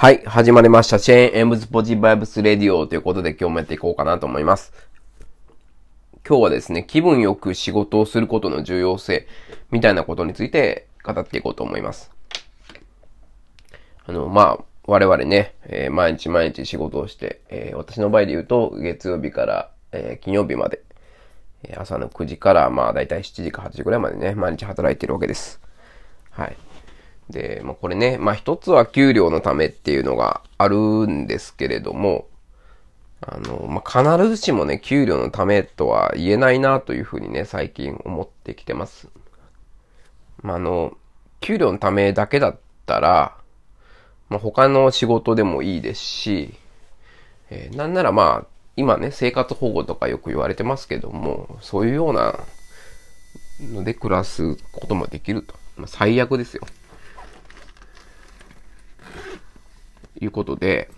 はい、始まりました。チェーンエムズポジバイブスレディオということで今日もやっていこうかなと思います。今日はですね、気分よく仕事をすることの重要性みたいなことについて語っていこうと思います。あの、まあ、我々ね、えー、毎日毎日仕事をして、えー、私の場合で言うと月曜日から、えー、金曜日まで、朝の9時からまあだいたい7時か8時ぐらいまでね、毎日働いてるわけです。はい。で、まあ、これね、まあ、一つは給料のためっていうのがあるんですけれども、あの、まあ、必ずしもね、給料のためとは言えないなというふうにね、最近思ってきてます。まあ、あの、給料のためだけだったら、まあ、他の仕事でもいいですし、えー、なんならまあ、今ね、生活保護とかよく言われてますけども、そういうようなので暮らすこともできると。まあ、最悪ですよ。いうことで、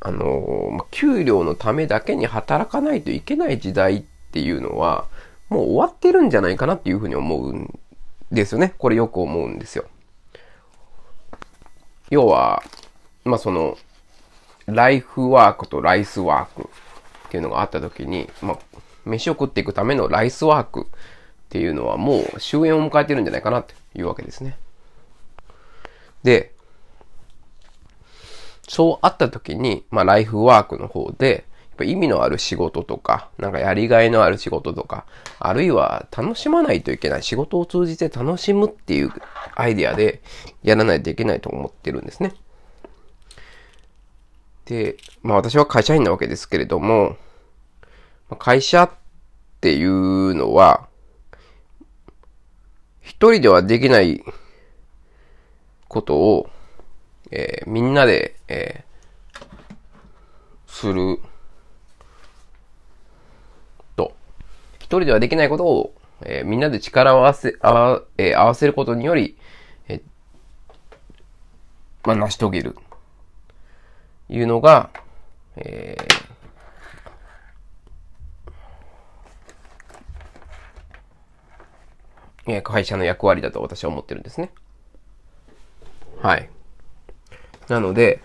あのま給料のためだけに働かないといけない時代っていうのは、もう終わってるんじゃないかなっていうふうに思うんですよね。これよく思うんですよ。要は、まあ、その、ライフワークとライスワークっていうのがあった時に、まあ、飯を食っていくためのライスワークっていうのはもう終焉を迎えてるんじゃないかなっていうわけですね。で、そうあった時に、まあ、ライフワークの方で、やっぱ意味のある仕事とか、なんかやりがいのある仕事とか、あるいは楽しまないといけない仕事を通じて楽しむっていうアイデアでやらないといけないと思ってるんですね。で、まあ私は会社員なわけですけれども、会社っていうのは、一人ではできないことをえー、みんなで、えー、すると、一人ではできないことを、えー、みんなで力を合わせ、合わ,、えー、合わせることにより、えー、まあ、成し遂げる。いうのが、えー、会社の役割だと私は思ってるんですね。はい。なので、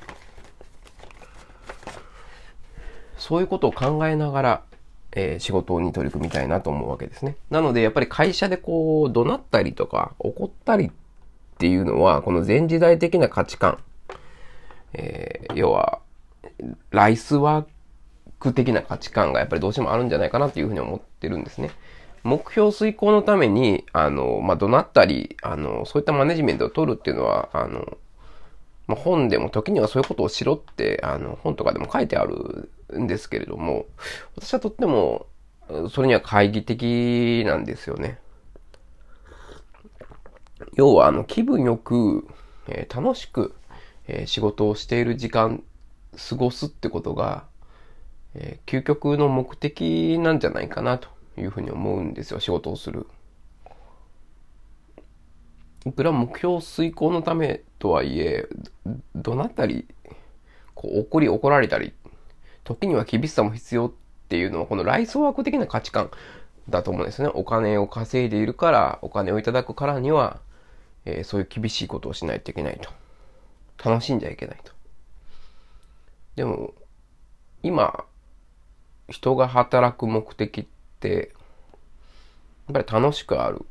そういうことを考えながら、えー、仕事に取り組みたいなと思うわけですね。なので、やっぱり会社でこう、怒鳴ったりとか、怒ったりっていうのは、この前時代的な価値観、えー、要は、ライスワーク的な価値観がやっぱりどうしてもあるんじゃないかなっていうふうに思ってるんですね。目標遂行のために、あの、まあ、怒鳴ったり、あの、そういったマネジメントを取るっていうのは、あの、まあ、本でも時にはそういうことをしろって、あの、本とかでも書いてあるんですけれども、私はとっても、それには懐疑的なんですよね。要は、あの、気分よく、えー、楽しく、えー、仕事をしている時間、過ごすってことが、えー、究極の目的なんじゃないかなというふうに思うんですよ、仕事をする。いくら目標遂行のためとはいえ、どなったり、こう怒り怒られたり、時には厳しさも必要っていうのは、このライスワーク的な価値観だと思うんですね。お金を稼いでいるから、お金をいただくからには、えー、そういう厳しいことをしないといけないと。楽しんじゃいけないと。でも、今、人が働く目的って、やっぱり楽しくある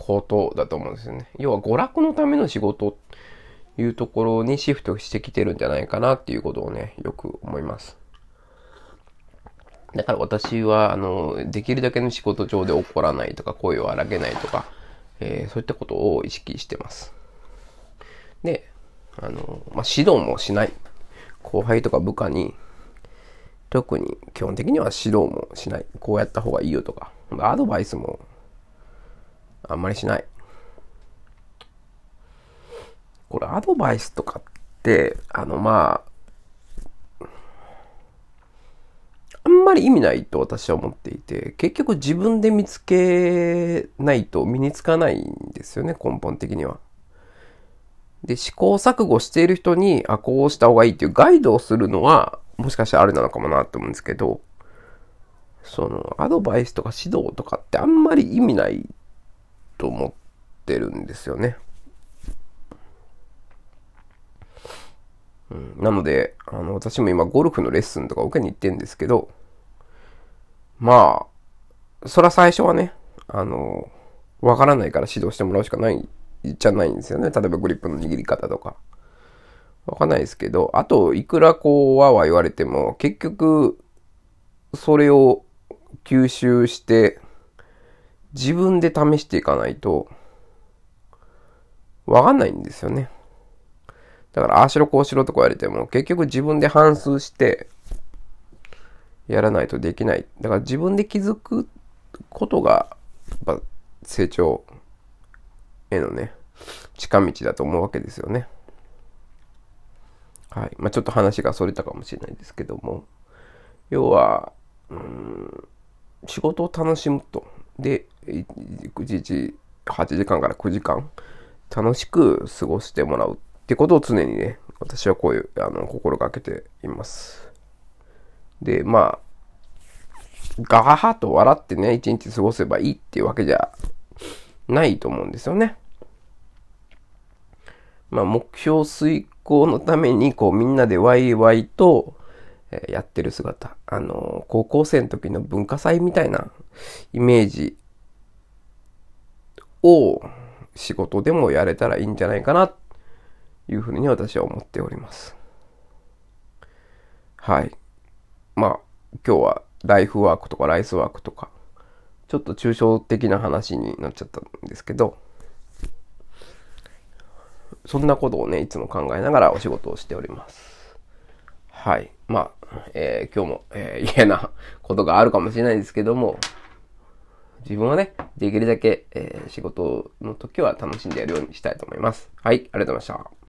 ことだと思うんですよね。要は娯楽のための仕事というところにシフトしてきてるんじゃないかなっていうことをね、よく思います。だから私は、あの、できるだけの仕事上で怒らないとか、声を荒げないとか、えー、そういったことを意識してます。で、あの、まあ、指導もしない。後輩とか部下に、特に基本的には指導もしない。こうやった方がいいよとか、アドバイスもあんまりしない。これアドバイスとかって、あのまあ、あんまり意味ないと私は思っていて、結局自分で見つけないと身につかないんですよね、根本的には。で、試行錯誤している人に、あ、こうした方がいいっていうガイドをするのは、もしかしたらあれなのかもなと思うんですけど、その、アドバイスとか指導とかってあんまり意味ないと思ってるんですよね。うん、なので、あの、私も今ゴルフのレッスンとか受けに行ってんですけど、まあ、そら最初はね、あの、わからないから指導してもらうしかないじゃないんですよね。例えばグリップの握り方とか。わかんないですけど、あと、いくらこう、わわ言われても、結局、それを吸収して、自分で試していかないと、わかんないんですよね。だから、ああしろこうしろとか言われても、結局自分で反数して、やらないとできない。だから自分で気づくことが、やっぱ成長へのね、近道だと思うわけですよね。はい。まあ、ちょっと話がそれたかもしれないですけども、要は、うん、仕事を楽しむと。で、1日8時間から9時間、楽しく過ごしてもらうってことを常にね、私はこういう、あの、心がけています。で、まあ、ガハハと笑ってね、一日過ごせばいいっていうわけじゃないと思うんですよね。まあ、目標遂行のために、こう、みんなでワイワイと、え、やってる姿。あの、高校生の時の文化祭みたいなイメージを仕事でもやれたらいいんじゃないかなと、いうふうに私は思っております。はい。まあ、今日はライフワークとかライスワークとか、ちょっと抽象的な話になっちゃったんですけど、そんなことをね、いつも考えながらお仕事をしております。はい。まあ、えー、今日も、えー、嫌なことがあるかもしれないですけども、自分はね、できるだけ、えー、仕事の時は楽しんでやるようにしたいと思います。はい、ありがとうございました。